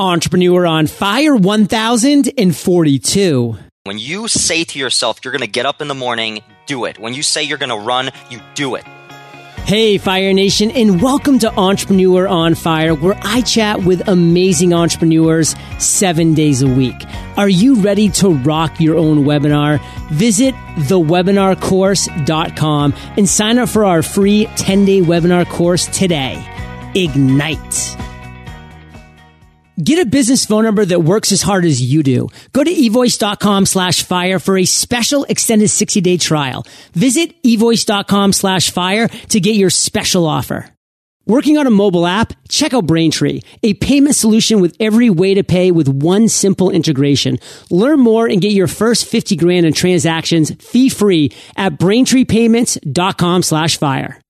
Entrepreneur on Fire 1042. When you say to yourself, you're going to get up in the morning, do it. When you say you're going to run, you do it. Hey, Fire Nation, and welcome to Entrepreneur on Fire, where I chat with amazing entrepreneurs seven days a week. Are you ready to rock your own webinar? Visit thewebinarcourse.com and sign up for our free 10 day webinar course today. Ignite. Get a business phone number that works as hard as you do. Go to evoice.com slash fire for a special extended 60 day trial. Visit evoice.com slash fire to get your special offer. Working on a mobile app? Check out Braintree, a payment solution with every way to pay with one simple integration. Learn more and get your first 50 grand in transactions fee free at braintreepayments.com slash fire.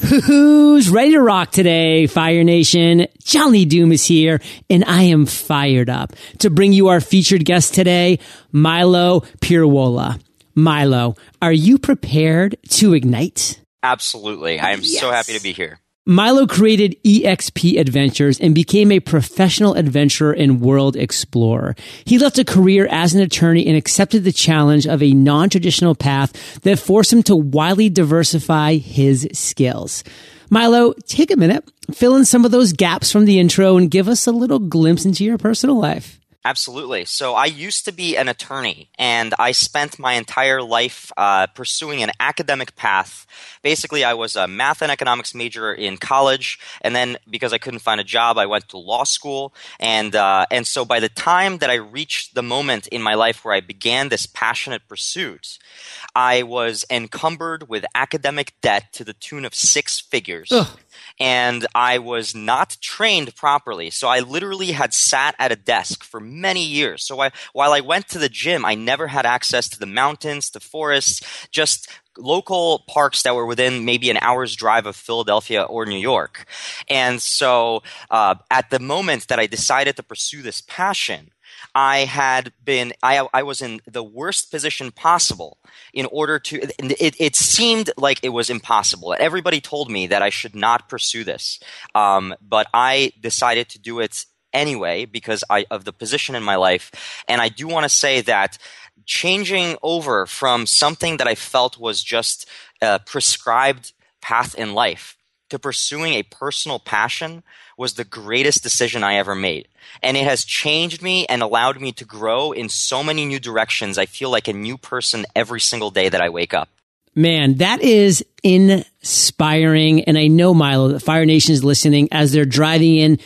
Who's ready to rock today, Fire Nation? John Lee Dumas is here, and I am fired up to bring you our featured guest today, Milo Pierwola. Milo, are you prepared to ignite? Absolutely. I am yes. so happy to be here. Milo created EXP Adventures and became a professional adventurer and world explorer. He left a career as an attorney and accepted the challenge of a non-traditional path that forced him to widely diversify his skills. Milo, take a minute, fill in some of those gaps from the intro and give us a little glimpse into your personal life. Absolutely. So I used to be an attorney, and I spent my entire life uh, pursuing an academic path. Basically, I was a math and economics major in college, and then because I couldn't find a job, I went to law school. And uh, and so by the time that I reached the moment in my life where I began this passionate pursuit, I was encumbered with academic debt to the tune of six figures. Ugh and I was not trained properly. So I literally had sat at a desk for many years. So I, while I went to the gym, I never had access to the mountains, to forests, just local parks that were within maybe an hour's drive of Philadelphia or New York. And so uh, at the moment that I decided to pursue this passion, I had been, I, I was in the worst position possible in order to, it, it seemed like it was impossible. Everybody told me that I should not pursue this. Um, but I decided to do it anyway because I, of the position in my life. And I do want to say that changing over from something that I felt was just a prescribed path in life to pursuing a personal passion was the greatest decision I ever made. And it has changed me and allowed me to grow in so many new directions. I feel like a new person every single day that I wake up. Man, that is inspiring. And I know, Milo, that Fire Nation is listening as they're driving in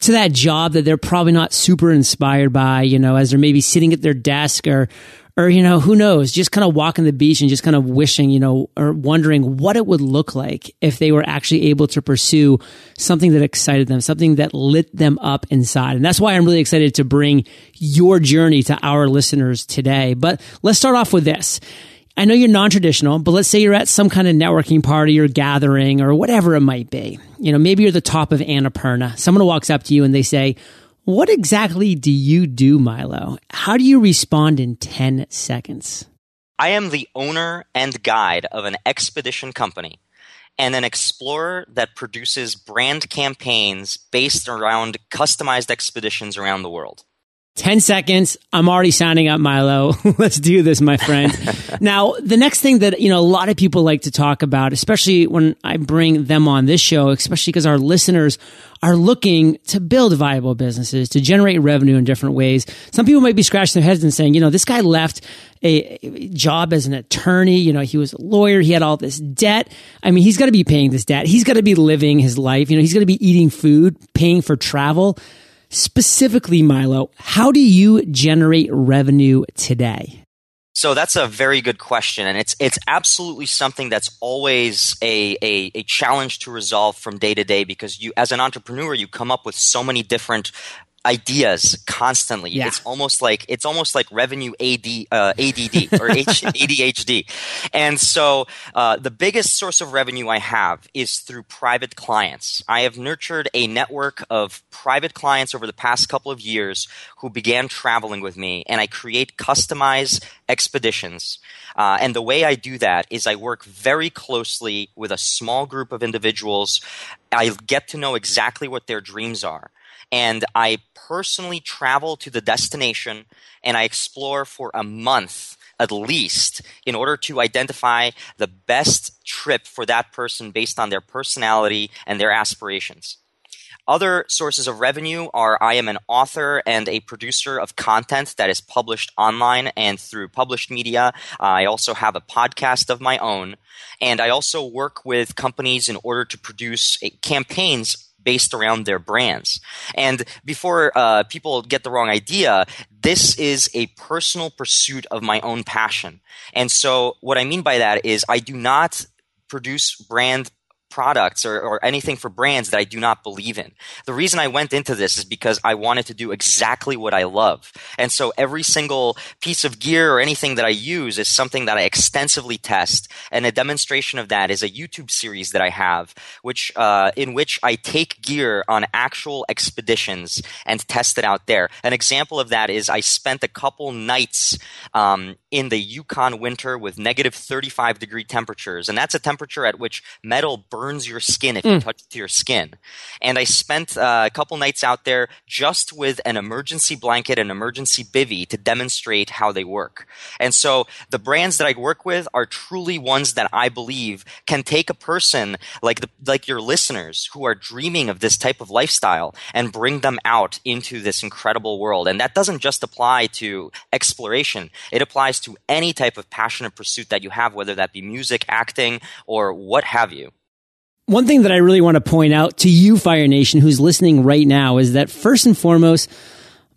to that job that they're probably not super inspired by, you know, as they're maybe sitting at their desk or or you know who knows just kind of walking the beach and just kind of wishing you know or wondering what it would look like if they were actually able to pursue something that excited them something that lit them up inside and that's why i'm really excited to bring your journey to our listeners today but let's start off with this I know you're non-traditional, but let's say you're at some kind of networking party or gathering or whatever it might be. You know, maybe you're the top of Annapurna. Someone walks up to you and they say, what exactly do you do, Milo? How do you respond in 10 seconds? I am the owner and guide of an expedition company and an explorer that produces brand campaigns based around customized expeditions around the world. 10 seconds. I'm already signing up, Milo. Let's do this, my friend. now, the next thing that, you know, a lot of people like to talk about, especially when I bring them on this show, especially because our listeners are looking to build viable businesses, to generate revenue in different ways. Some people might be scratching their heads and saying, you know, this guy left a job as an attorney. You know, he was a lawyer. He had all this debt. I mean, he's got to be paying this debt. He's got to be living his life. You know, he's got to be eating food, paying for travel. Specifically, Milo, how do you generate revenue today? So that's a very good question, and it's it's absolutely something that's always a, a, a challenge to resolve from day to day because you, as an entrepreneur, you come up with so many different ideas constantly. Yeah. It's almost like it's almost like revenue AD, uh, ADD or H, ADHD. And so uh, the biggest source of revenue I have is through private clients. I have nurtured a network of private clients over the past couple of years who began traveling with me, and I create customized expeditions. Uh, and the way I do that is I work very closely with a small group of individuals. I get to know exactly what their dreams are and I personally travel to the destination and I explore for a month at least in order to identify the best trip for that person based on their personality and their aspirations. Other sources of revenue are I am an author and a producer of content that is published online and through published media. I also have a podcast of my own. And I also work with companies in order to produce a, campaigns based around their brands. And before uh, people get the wrong idea, this is a personal pursuit of my own passion. And so, what I mean by that is, I do not produce brand products or, or anything for brands that I do not believe in. The reason I went into this is because I wanted to do exactly what I love. And so every single piece of gear or anything that I use is something that I extensively test. And a demonstration of that is a YouTube series that I have, which, uh, in which I take gear on actual expeditions and test it out there. An example of that is I spent a couple nights, um, in the Yukon winter with negative 35 degree temperatures. And that's a temperature at which metal burns your skin if you mm. touch it to your skin. And I spent uh, a couple nights out there just with an emergency blanket and emergency bivy to demonstrate how they work. And so the brands that I work with are truly ones that I believe can take a person like the, like your listeners who are dreaming of this type of lifestyle and bring them out into this incredible world. And that doesn't just apply to exploration. It applies to any type of passionate pursuit that you have, whether that be music, acting, or what have you. One thing that I really want to point out to you, Fire Nation, who's listening right now is that first and foremost,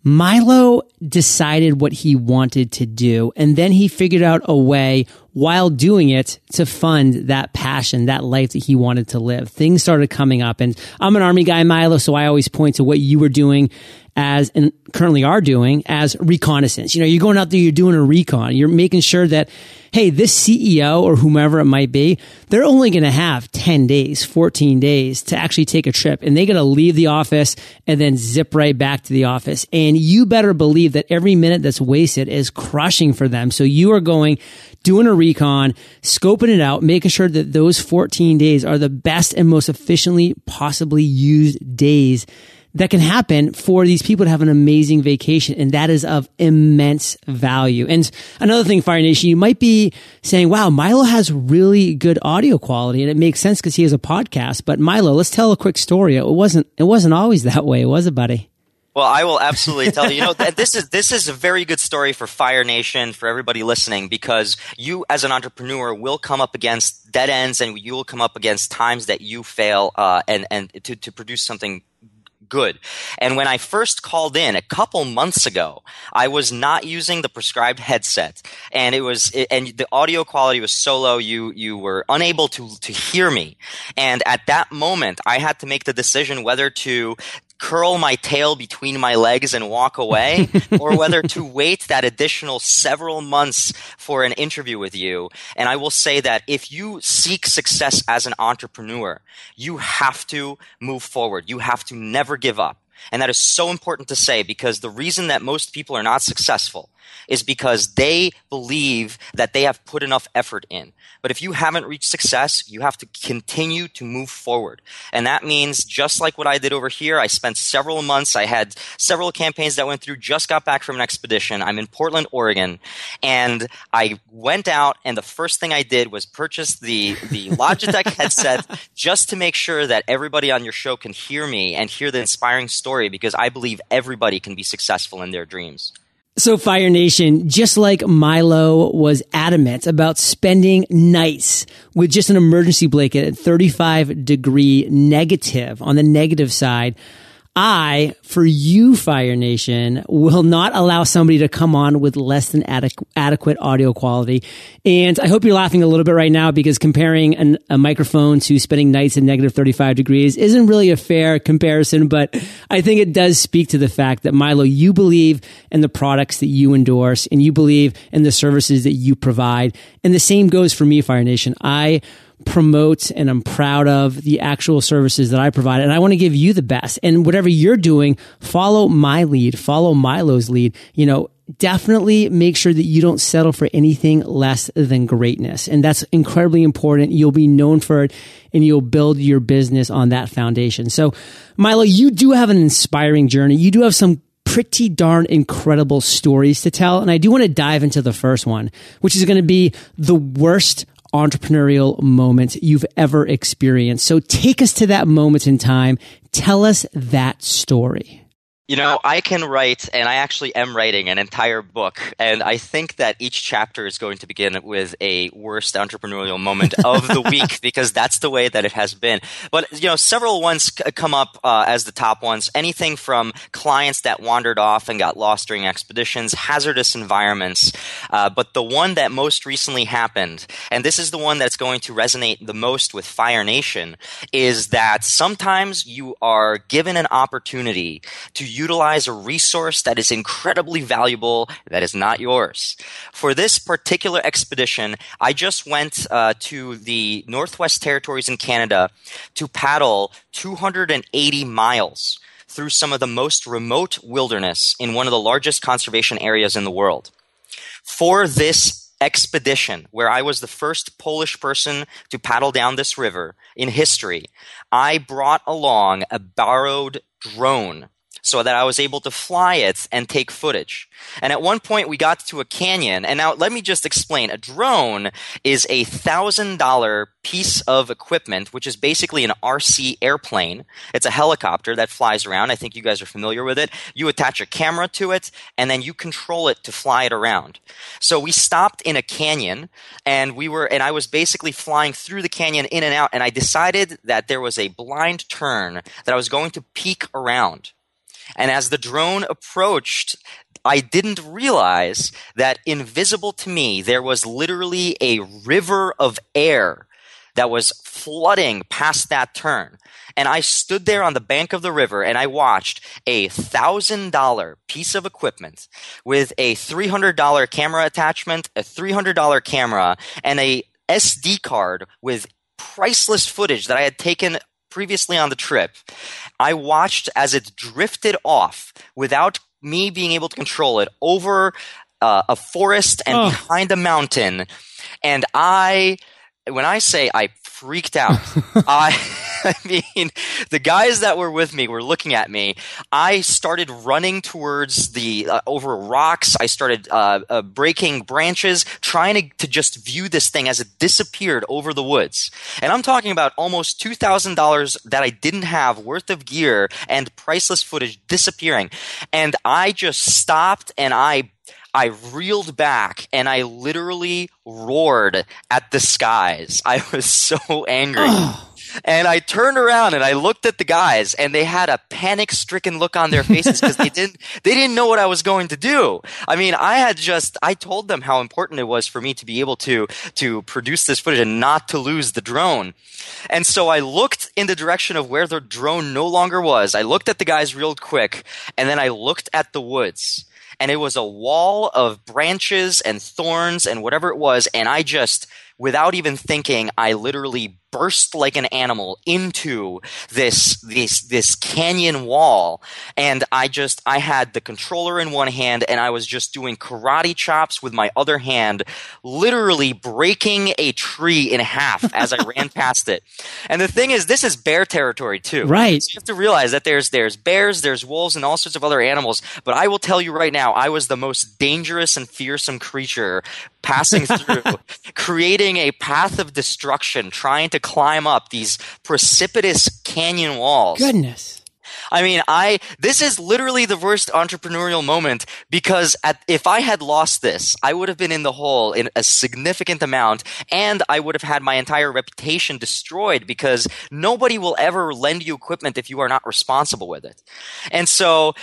Milo decided what he wanted to do, and then he figured out a way while doing it to fund that passion, that life that he wanted to live. Things started coming up, and I'm an army guy, Milo, so I always point to what you were doing as and currently are doing as reconnaissance. You know, you're going out there, you're doing a recon, you're making sure that, hey, this CEO or whomever it might be, they're only going to have 10 days, 14 days to actually take a trip and they got to leave the office and then zip right back to the office. And you better believe that every minute that's wasted is crushing for them. So you are going, doing a recon, scoping it out, making sure that those 14 days are the best and most efficiently possibly used days that can happen for these people to have an amazing vacation. And that is of immense value. And another thing, Fire Nation, you might be saying, wow, Milo has really good audio quality and it makes sense because he has a podcast. But Milo, let's tell a quick story. It wasn't, it wasn't always that way, was it, buddy? Well, I will absolutely tell you. You know, this is this is a very good story for Fire Nation for everybody listening because you, as an entrepreneur, will come up against dead ends and you will come up against times that you fail uh, and and to to produce something good. And when I first called in a couple months ago, I was not using the prescribed headset and it was, and the audio quality was so low, you, you were unable to, to hear me. And at that moment, I had to make the decision whether to curl my tail between my legs and walk away, or whether to wait that additional several months for an interview with you. And I will say that if you seek success as an entrepreneur, you have to move forward. You have to never give up. And that is so important to say because the reason that most people are not successful is because they believe that they have put enough effort in. But if you haven't reached success, you have to continue to move forward. And that means just like what I did over here, I spent several months, I had several campaigns that went through, just got back from an expedition. I'm in Portland, Oregon, and I went out and the first thing I did was purchase the, the Logitech headset just to make sure that everybody on your show can hear me and hear the inspiring story because I believe everybody can be successful in their dreams. So Fire Nation, just like Milo was adamant about spending nights with just an emergency blanket at 35 degree negative on the negative side, I, for you, Fire Nation, will not allow somebody to come on with less than adequ- adequate audio quality. And I hope you're laughing a little bit right now because comparing an, a microphone to spending nights in negative 35 degrees isn't really a fair comparison, but I think it does speak to the fact that Milo, you believe in the products that you endorse and you believe in the services that you provide. And the same goes for me, Fire Nation. I promote and I'm proud of the actual services that I provide. And I want to give you the best. And whatever you're doing, follow my lead, follow Milo's lead. You know, definitely make sure that you don't settle for anything less than greatness. And that's incredibly important. You'll be known for it and you'll build your business on that foundation. So Milo, you do have an inspiring journey. You do have some pretty darn incredible stories to tell. And I do want to dive into the first one, which is going to be the worst entrepreneurial moment you've ever experienced. So take us to that moment in time. Tell us that story. You know, I can write, and I actually am writing an entire book, and I think that each chapter is going to begin with a worst entrepreneurial moment of the week because that's the way that it has been. But you know, several ones c- come up uh, as the top ones. Anything from clients that wandered off and got lost during expeditions, hazardous environments. Uh, but the one that most recently happened, and this is the one that's going to resonate the most with Fire Nation, is that sometimes you are given an opportunity to utilize a resource that is incredibly valuable that is not yours. For this particular expedition, I just went uh, to the Northwest Territories in Canada to paddle 280 miles through some of the most remote wilderness in one of the largest conservation areas in the world. For this expedition, where I was the first Polish person to paddle down this river in history, I brought along a borrowed drone so that I was able to fly it and take footage. And at one point we got to a canyon. And now let me just explain. A drone is a thousand dollar piece of equipment, which is basically an RC airplane. It's a helicopter that flies around. I think you guys are familiar with it. You attach a camera to it and then you control it to fly it around. So we stopped in a canyon and we were, and I was basically flying through the canyon in and out. And I decided that there was a blind turn that I was going to peek around. And as the drone approached, I didn't realize that invisible to me, there was literally a river of air that was flooding past that turn. And I stood there on the bank of the river and I watched a thousand dollar piece of equipment with a $300 camera attachment, a $300 camera, and a SD card with priceless footage that I had taken previously on the trip, I watched as it drifted off without me being able to control it over uh, a forest and oh. behind a mountain. And I, when I say I freaked out, I. I mean, the guys that were with me were looking at me. I started running towards the uh, over rocks. I started uh, uh, breaking branches, trying to, to just view this thing as it disappeared over the woods. And I'm talking about almost two thousand dollars that I didn't have worth of gear and priceless footage disappearing. And I just stopped and I I reeled back and I literally roared at the skies. I was so angry. And I turned around and I looked at the guys and they had a panic stricken look on their faces because they didn't, they didn't know what I was going to do. I mean, I had just, I told them how important it was for me to be able to, to produce this footage and not to lose the drone. And so I looked in the direction of where the drone no longer was. I looked at the guys real quick and then I looked at the woods and it was a wall of branches and thorns and whatever it was. And I just, without even thinking, I literally burst like an animal into this this this canyon wall and I just I had the controller in one hand and I was just doing karate chops with my other hand literally breaking a tree in half as I ran past it. And the thing is this is bear territory too. Right. So you have to realize that there's there's bears, there's wolves and all sorts of other animals, but I will tell you right now I was the most dangerous and fearsome creature passing through creating a path of destruction trying to climb up these precipitous canyon walls. Goodness. I mean, I this is literally the worst entrepreneurial moment because at, if I had lost this, I would have been in the hole in a significant amount, and I would have had my entire reputation destroyed because nobody will ever lend you equipment if you are not responsible with it. And so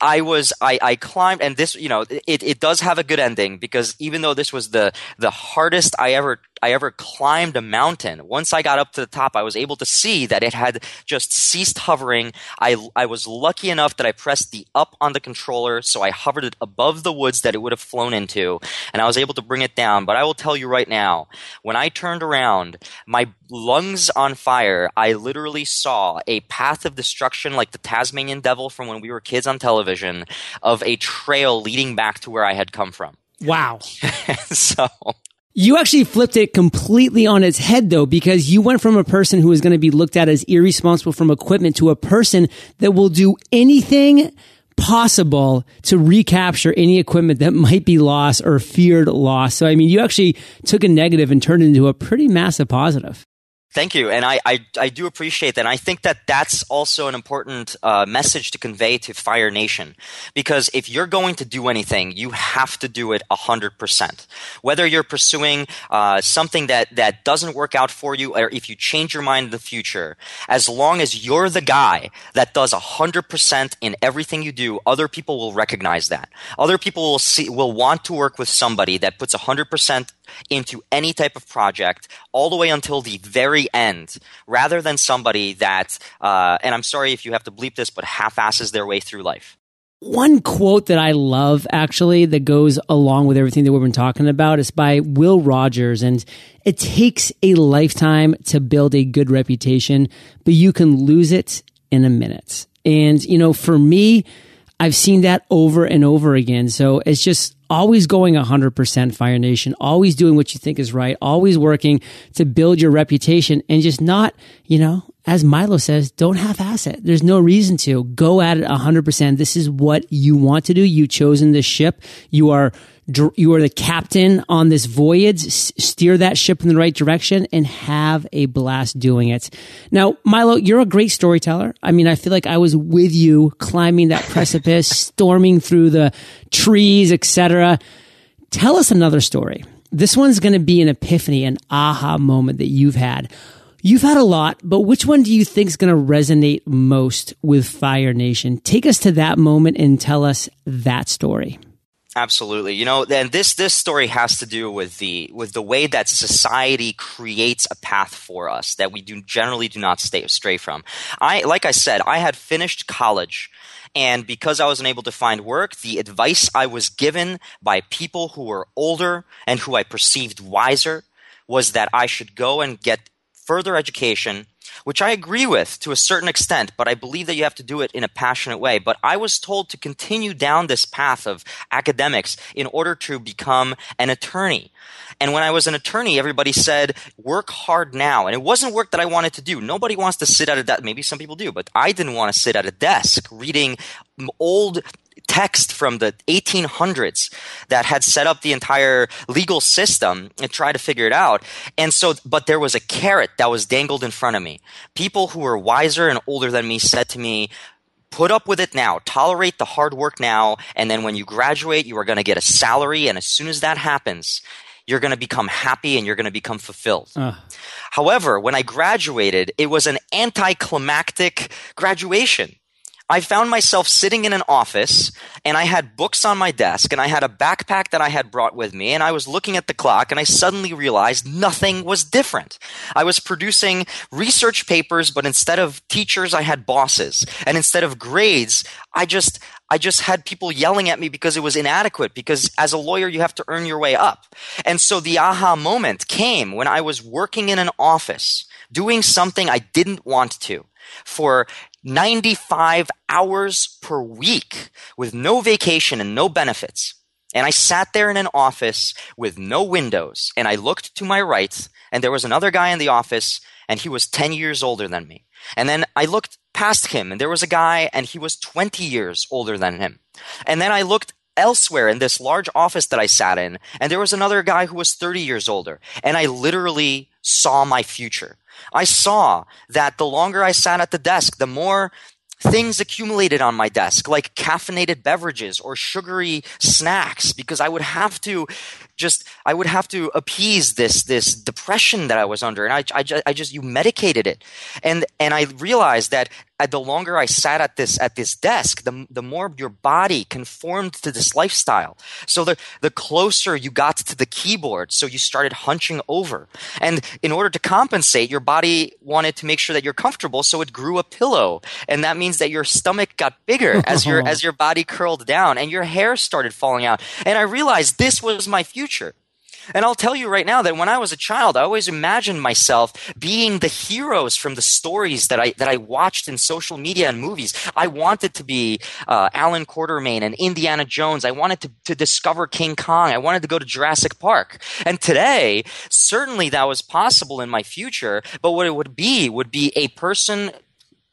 I was I, I climbed and this you know it, it does have a good ending because even though this was the the hardest I ever I ever climbed a mountain. Once I got up to the top, I was able to see that it had just ceased hovering. I, I was lucky enough that I pressed the up on the controller, so I hovered it above the woods that it would have flown into, and I was able to bring it down. But I will tell you right now, when I turned around, my lungs on fire, I literally saw a path of destruction like the Tasmanian devil from when we were kids on television of a trail leading back to where I had come from. Wow. so you actually flipped it completely on its head though, because you went from a person who is going to be looked at as irresponsible from equipment to a person that will do anything possible to recapture any equipment that might be lost or feared lost. So, I mean, you actually took a negative and turned it into a pretty massive positive. Thank you, and I, I, I, do appreciate that. And I think that that's also an important uh, message to convey to Fire Nation, because if you're going to do anything, you have to do it hundred percent. Whether you're pursuing uh, something that that doesn't work out for you, or if you change your mind in the future, as long as you're the guy that does hundred percent in everything you do, other people will recognize that. Other people will see will want to work with somebody that puts hundred percent into any type of project all the way until the very end, rather than somebody that, uh, and I'm sorry if you have to bleep this, but half asses their way through life. One quote that I love actually that goes along with everything that we've been talking about is by Will Rogers. And it takes a lifetime to build a good reputation, but you can lose it in a minute. And, you know, for me, I've seen that over and over again. So it's just always going 100% Fire Nation, always doing what you think is right, always working to build your reputation and just not, you know, as Milo says, don't half ass it. There's no reason to go at it 100%. This is what you want to do. You've chosen this ship. You are you are the captain on this voyage. steer that ship in the right direction and have a blast doing it. Now, Milo, you're a great storyteller. I mean, I feel like I was with you climbing that precipice, storming through the trees, etc. Tell us another story. This one's going to be an epiphany, an aha moment that you've had. You've had a lot, but which one do you think is going to resonate most with Fire Nation? Take us to that moment and tell us that story. Absolutely. You know, and this this story has to do with the with the way that society creates a path for us that we do generally do not stay stray from. I like I said, I had finished college and because I wasn't able to find work, the advice I was given by people who were older and who I perceived wiser was that I should go and get further education which I agree with to a certain extent, but I believe that you have to do it in a passionate way. But I was told to continue down this path of academics in order to become an attorney. And when I was an attorney, everybody said, work hard now. And it wasn't work that I wanted to do. Nobody wants to sit at a desk. Maybe some people do, but I didn't want to sit at a desk reading old text from the 1800s that had set up the entire legal system and tried to figure it out. And so, but there was a carrot that was dangled in front of me. People who were wiser and older than me said to me, put up with it now, tolerate the hard work now, and then when you graduate, you are going to get a salary. And as soon as that happens, you're going to become happy and you're going to become fulfilled. Uh. However, when I graduated, it was an anticlimactic graduation I found myself sitting in an office and I had books on my desk and I had a backpack that I had brought with me and I was looking at the clock and I suddenly realized nothing was different. I was producing research papers, but instead of teachers, I had bosses. And instead of grades, I just, I just had people yelling at me because it was inadequate because as a lawyer, you have to earn your way up. And so the aha moment came when I was working in an office doing something I didn't want to for 95 hours per week with no vacation and no benefits. And I sat there in an office with no windows and I looked to my right and there was another guy in the office and he was 10 years older than me. And then I looked past him and there was a guy and he was 20 years older than him. And then I looked elsewhere in this large office that I sat in and there was another guy who was 30 years older. And I literally saw my future. I saw that the longer I sat at the desk, the more things accumulated on my desk, like caffeinated beverages or sugary snacks, because I would have to just, I would have to appease this, this depression that I was under. And I, I, I just, you medicated it. And, and I realized that uh, the longer I sat at this at this desk, the the more your body conformed to this lifestyle. So the the closer you got to the keyboard, so you started hunching over. And in order to compensate, your body wanted to make sure that you're comfortable, so it grew a pillow. And that means that your stomach got bigger as your as your body curled down and your hair started falling out. And I realized this was my future. And I'll tell you right now that when I was a child, I always imagined myself being the heroes from the stories that I that I watched in social media and movies. I wanted to be uh, Allan Quatermain and Indiana Jones. I wanted to, to discover King Kong. I wanted to go to Jurassic Park. And today, certainly that was possible in my future. But what it would be would be a person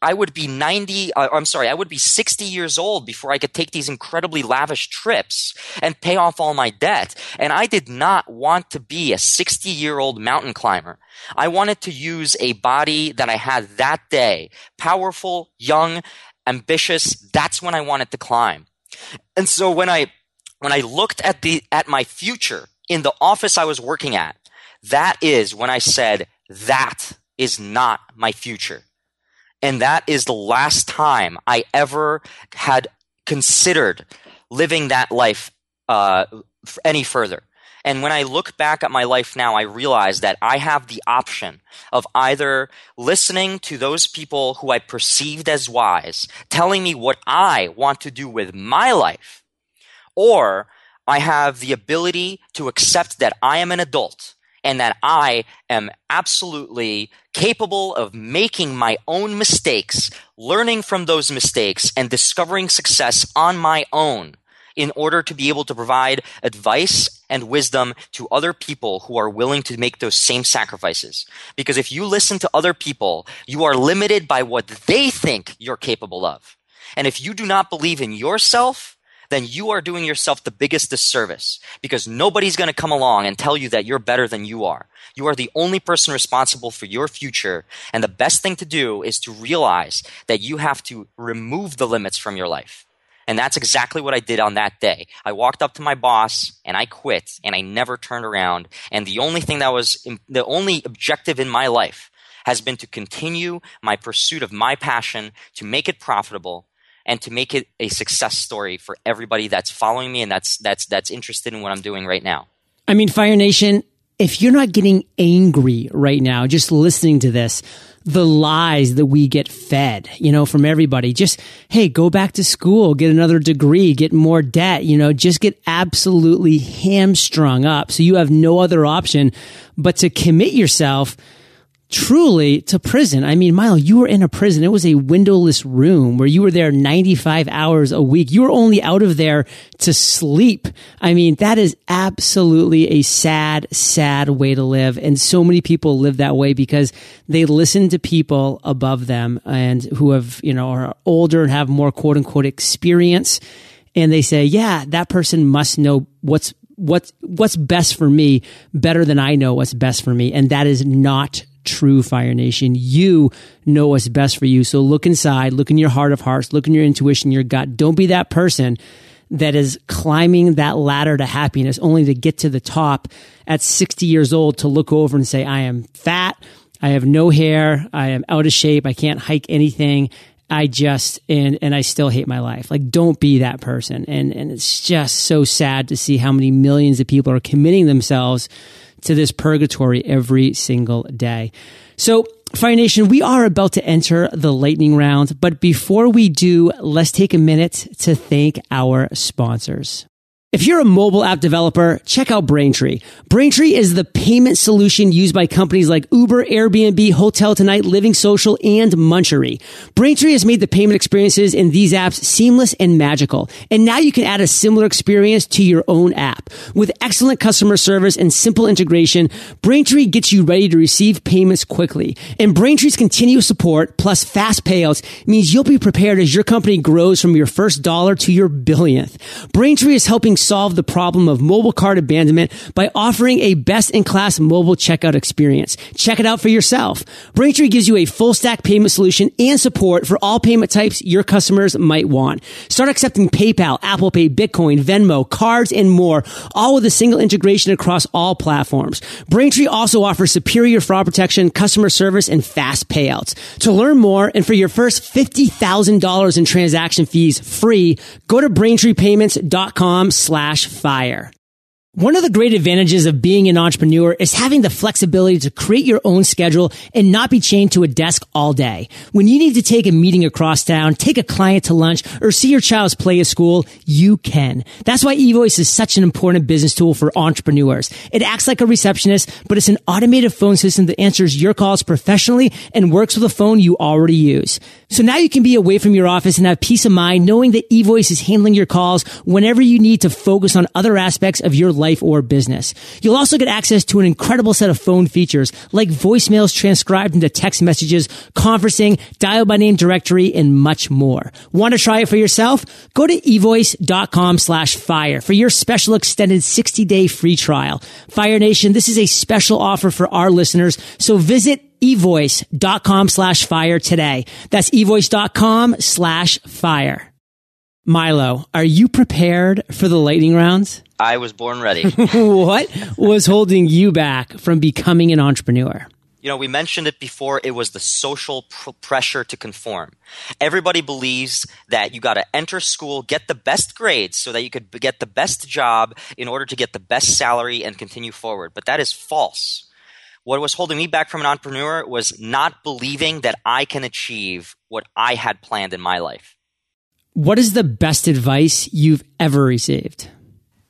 I would be 90, uh, I'm sorry, I would be 60 years old before I could take these incredibly lavish trips and pay off all my debt. And I did not want to be a 60 year old mountain climber. I wanted to use a body that I had that day. Powerful, young, ambitious. That's when I wanted to climb. And so when I, when I looked at the, at my future in the office I was working at, that is when I said, that is not my future and that is the last time I ever had considered living that life uh, any further. And when I look back at my life now, I realize that I have the option of either listening to those people who I perceived as wise, telling me what I want to do with my life, or I have the ability to accept that I am an adult and that I am absolutely capable of making my own mistakes, learning from those mistakes, and discovering success on my own in order to be able to provide advice and wisdom to other people who are willing to make those same sacrifices. Because if you listen to other people, you are limited by what they think you're capable of. And if you do not believe in yourself, then you are doing yourself the biggest disservice because nobody's going to come along and tell you that you're better than you are. You are the only person responsible for your future. And the best thing to do is to realize that you have to remove the limits from your life. And that's exactly what I did on that day. I walked up to my boss and I quit and I never turned around. And the only thing that was the only objective in my life has been to continue my pursuit of my passion, to make it profitable, and to make it a success story for everybody that's following me and that's that's that's interested in what I'm doing right now. I mean, Fire Nation, if you're not getting angry right now, just listening to this, the lies that we get fed, you know, from everybody, just, hey, go back to school, get another degree, get more debt, you know, just get absolutely hamstrung up. So you have no other option but to commit yourself truly to prison. I mean, Milo, you were in a prison. It was a windowless room where you were there 95 hours a week. You were only out of there to sleep. I mean, that is absolutely a sad, sad way to live. And so many people live that way because they listen to people above them and who have, you know, are older and have more quote unquote experience. And they say, yeah, that person must know what's what's what's best for me better than I know what's best for me and that is not true Fire Nation. You know what's best for you. So look inside, look in your heart of hearts, look in your intuition, your gut. Don't be that person that is climbing that ladder to happiness only to get to the top at 60 years old to look over and say, I am fat. I have no hair. I am out of shape. I can't hike anything. I just and and I still hate my life. Like don't be that person. And and it's just so sad to see how many millions of people are committing themselves to this purgatory every single day. So, Fire Nation, we are about to enter the lightning round, but before we do, let's take a minute to thank our sponsors. If you're a mobile app developer, check out Braintree. Braintree is the payment solution used by companies like Uber, Airbnb, Hotel Tonight, Living Social, and Munchery. Braintree has made the payment experiences in these apps seamless and magical. And now you can add a similar experience to your own app. With excellent customer service and simple integration, Braintree gets you ready to receive payments quickly. And Braintree's continuous support plus fast payouts means you'll be prepared as your company grows from your first dollar to your billionth. Braintree is helping solve the problem of mobile cart abandonment by offering a best-in-class mobile checkout experience. Check it out for yourself. Braintree gives you a full stack payment solution and support for all payment types your customers might want. Start accepting PayPal, Apple Pay, Bitcoin, Venmo, cards, and more, all with a single integration across all platforms. Braintree also offers superior fraud protection, customer service, and fast payouts. To learn more and for your first $50,000 in transaction fees free, go to braintreepayments.com slash fire. One of the great advantages of being an entrepreneur is having the flexibility to create your own schedule and not be chained to a desk all day. When you need to take a meeting across town, take a client to lunch, or see your child's play at school, you can. That's why eVoice is such an important business tool for entrepreneurs. It acts like a receptionist, but it's an automated phone system that answers your calls professionally and works with a phone you already use. So now you can be away from your office and have peace of mind knowing that eVoice is handling your calls whenever you need to focus on other aspects of your life or business. You'll also get access to an incredible set of phone features like voicemails transcribed into text messages, conferencing, dial by name directory, and much more. Want to try it for yourself? Go to evoice.com slash fire for your special extended 60 day free trial. Fire Nation, this is a special offer for our listeners. So visit evoice.com slash fire today. That's evoice.com slash fire. Milo, are you prepared for the lightning rounds? I was born ready. what was holding you back from becoming an entrepreneur? You know, we mentioned it before. It was the social pr- pressure to conform. Everybody believes that you got to enter school, get the best grades so that you could get the best job in order to get the best salary and continue forward. But that is false. What was holding me back from an entrepreneur was not believing that I can achieve what I had planned in my life. What is the best advice you've ever received?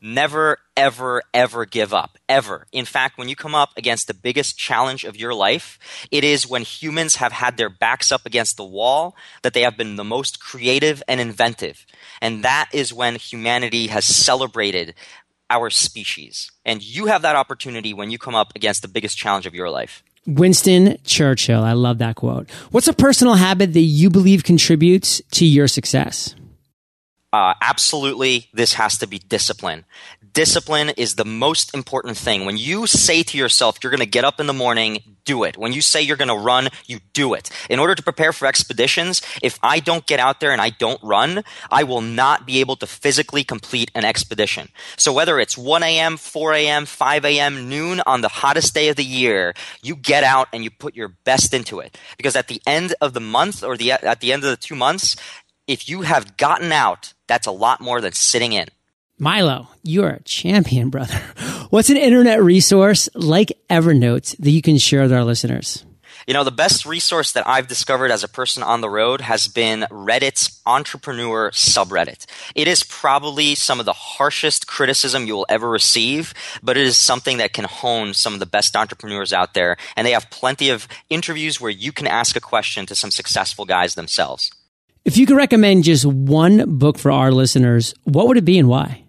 Never, ever, ever give up. Ever. In fact, when you come up against the biggest challenge of your life, it is when humans have had their backs up against the wall that they have been the most creative and inventive. And that is when humanity has celebrated our species. And you have that opportunity when you come up against the biggest challenge of your life. Winston Churchill. I love that quote. What's a personal habit that you believe contributes to your success? Uh, absolutely, this has to be discipline. Discipline is the most important thing. When you say to yourself, you're going to get up in the morning, do it. When you say you're going to run, you do it. In order to prepare for expeditions, if I don't get out there and I don't run, I will not be able to physically complete an expedition. So whether it's 1 a.m., 4 a.m., 5 a.m., noon on the hottest day of the year, you get out and you put your best into it. Because at the end of the month or the, at the end of the two months, if you have gotten out, that's a lot more than sitting in. Milo, you're a champion, brother. What's an internet resource like Evernote that you can share with our listeners? You know, the best resource that I've discovered as a person on the road has been Reddit's entrepreneur subreddit. It is probably some of the harshest criticism you will ever receive, but it is something that can hone some of the best entrepreneurs out there. And they have plenty of interviews where you can ask a question to some successful guys themselves. If you could recommend just one book for our listeners, what would it be and why?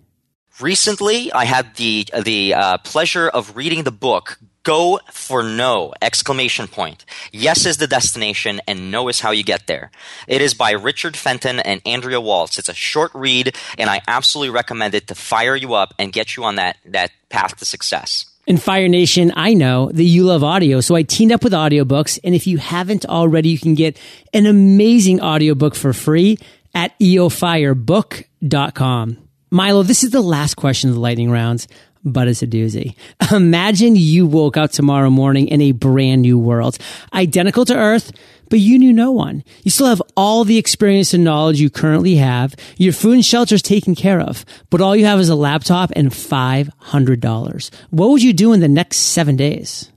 Recently, I had the the uh, pleasure of reading the book Go for No! Exclamation point. Yes is the destination and no is how you get there. It is by Richard Fenton and Andrea Waltz. It's a short read and I absolutely recommend it to fire you up and get you on that, that path to success. In Fire Nation, I know that you love audio, so I teamed up with audiobooks. And if you haven't already, you can get an amazing audiobook for free at eofirebook.com. Milo, this is the last question of the lightning rounds, but it's a doozy. Imagine you woke up tomorrow morning in a brand new world, identical to Earth, but you knew no one. You still have all the experience and knowledge you currently have. Your food and shelter is taken care of, but all you have is a laptop and $500. What would you do in the next seven days?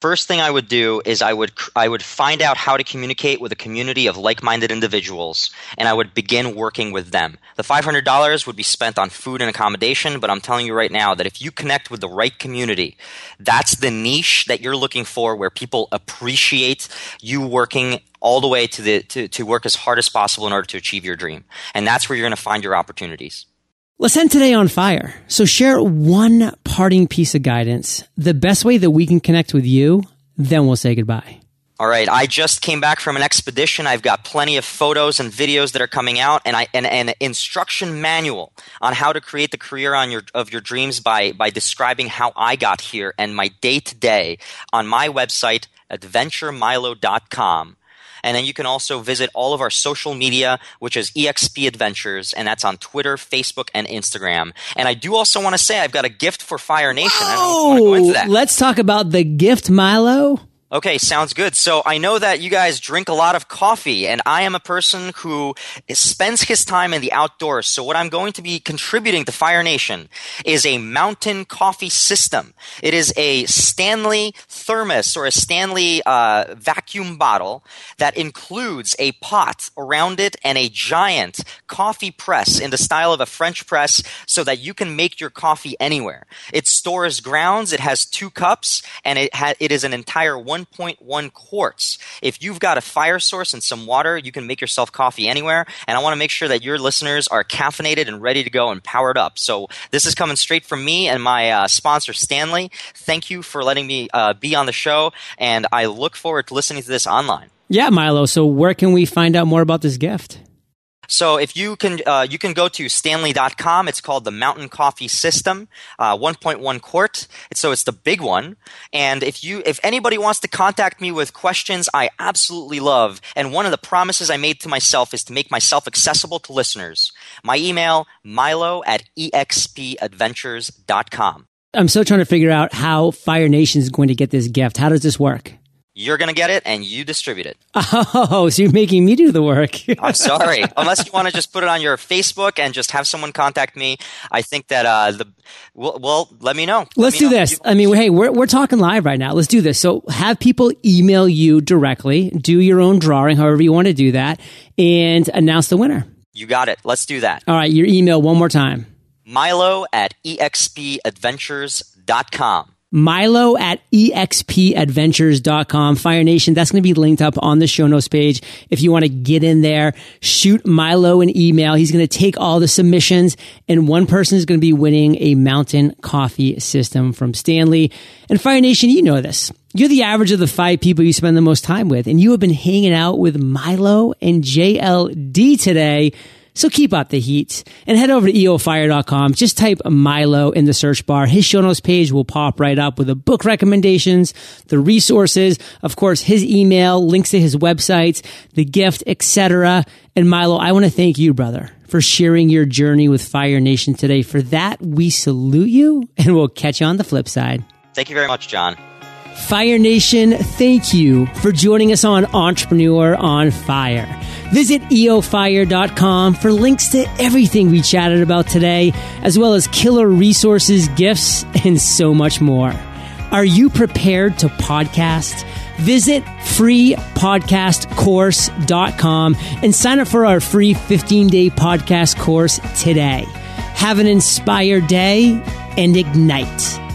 First thing I would do is I would I would find out how to communicate with a community of like-minded individuals and I would begin working with them. The $500 would be spent on food and accommodation, but I'm telling you right now that if you connect with the right community, that's the niche that you're looking for where people appreciate you working all the way to the to, to work as hard as possible in order to achieve your dream. And that's where you're going to find your opportunities. Let's end today on fire. So share one parting piece of guidance, the best way that we can connect with you, then we'll say goodbye. All right, I just came back from an expedition. I've got plenty of photos and videos that are coming out, and I and an instruction manual on how to create the career on your of your dreams by by describing how I got here and my day to day on my website adventuremilo.com. And then you can also visit all of our social media, which is EXP Adventures, and that's on Twitter, Facebook, and Instagram. And I do also want to say I've got a gift for Fire Nation. Oh, let's talk about the gift, Milo. Okay, sounds good. So I know that you guys drink a lot of coffee, and I am a person who spends his time in the outdoors. So what I'm going to be contributing to Fire Nation is a mountain coffee system. It is a Stanley thermos or a Stanley uh, vacuum bottle that includes a pot around it and a giant coffee press in the style of a French press so that you can make your coffee anywhere. It stores grounds. It has two cups, and it, ha- it is an entire one 1.1 quarts. If you've got a fire source and some water, you can make yourself coffee anywhere. And I want to make sure that your listeners are caffeinated and ready to go and powered up. So this is coming straight from me and my uh, sponsor, Stanley. Thank you for letting me uh, be on the show. And I look forward to listening to this online. Yeah, Milo. So where can we find out more about this gift? So if you can, uh, you can go to stanley.com. It's called the Mountain Coffee System, uh, 1.1 quart. So it's the big one. And if you, if anybody wants to contact me with questions, I absolutely love. And one of the promises I made to myself is to make myself accessible to listeners. My email, milo at expadventures.com. I'm still trying to figure out how Fire Nation is going to get this gift. How does this work? You're going to get it and you distribute it. Oh, so you're making me do the work. I'm sorry. Unless you want to just put it on your Facebook and just have someone contact me. I think that, uh, the, well, well let me know. Let's me do know. this. I mean, hey, we're, we're talking live right now. Let's do this. So have people email you directly, do your own drawing, however you want to do that, and announce the winner. You got it. Let's do that. All right. Your email one more time. Milo at expadventures.com. Milo at expadventures.com. Fire Nation, that's going to be linked up on the show notes page. If you want to get in there, shoot Milo an email. He's going to take all the submissions and one person is going to be winning a mountain coffee system from Stanley. And Fire Nation, you know this. You're the average of the five people you spend the most time with, and you have been hanging out with Milo and JLD today. So keep up the heat and head over to eofire.com. Just type Milo in the search bar. His show notes page will pop right up with the book recommendations, the resources, of course, his email, links to his websites, the gift, etc. And Milo, I want to thank you, brother, for sharing your journey with Fire Nation today. For that, we salute you and we'll catch you on the flip side. Thank you very much, John. Fire Nation, thank you for joining us on Entrepreneur on Fire. Visit eofire.com for links to everything we chatted about today, as well as killer resources, gifts, and so much more. Are you prepared to podcast? Visit freepodcastcourse.com and sign up for our free 15 day podcast course today. Have an inspired day and ignite.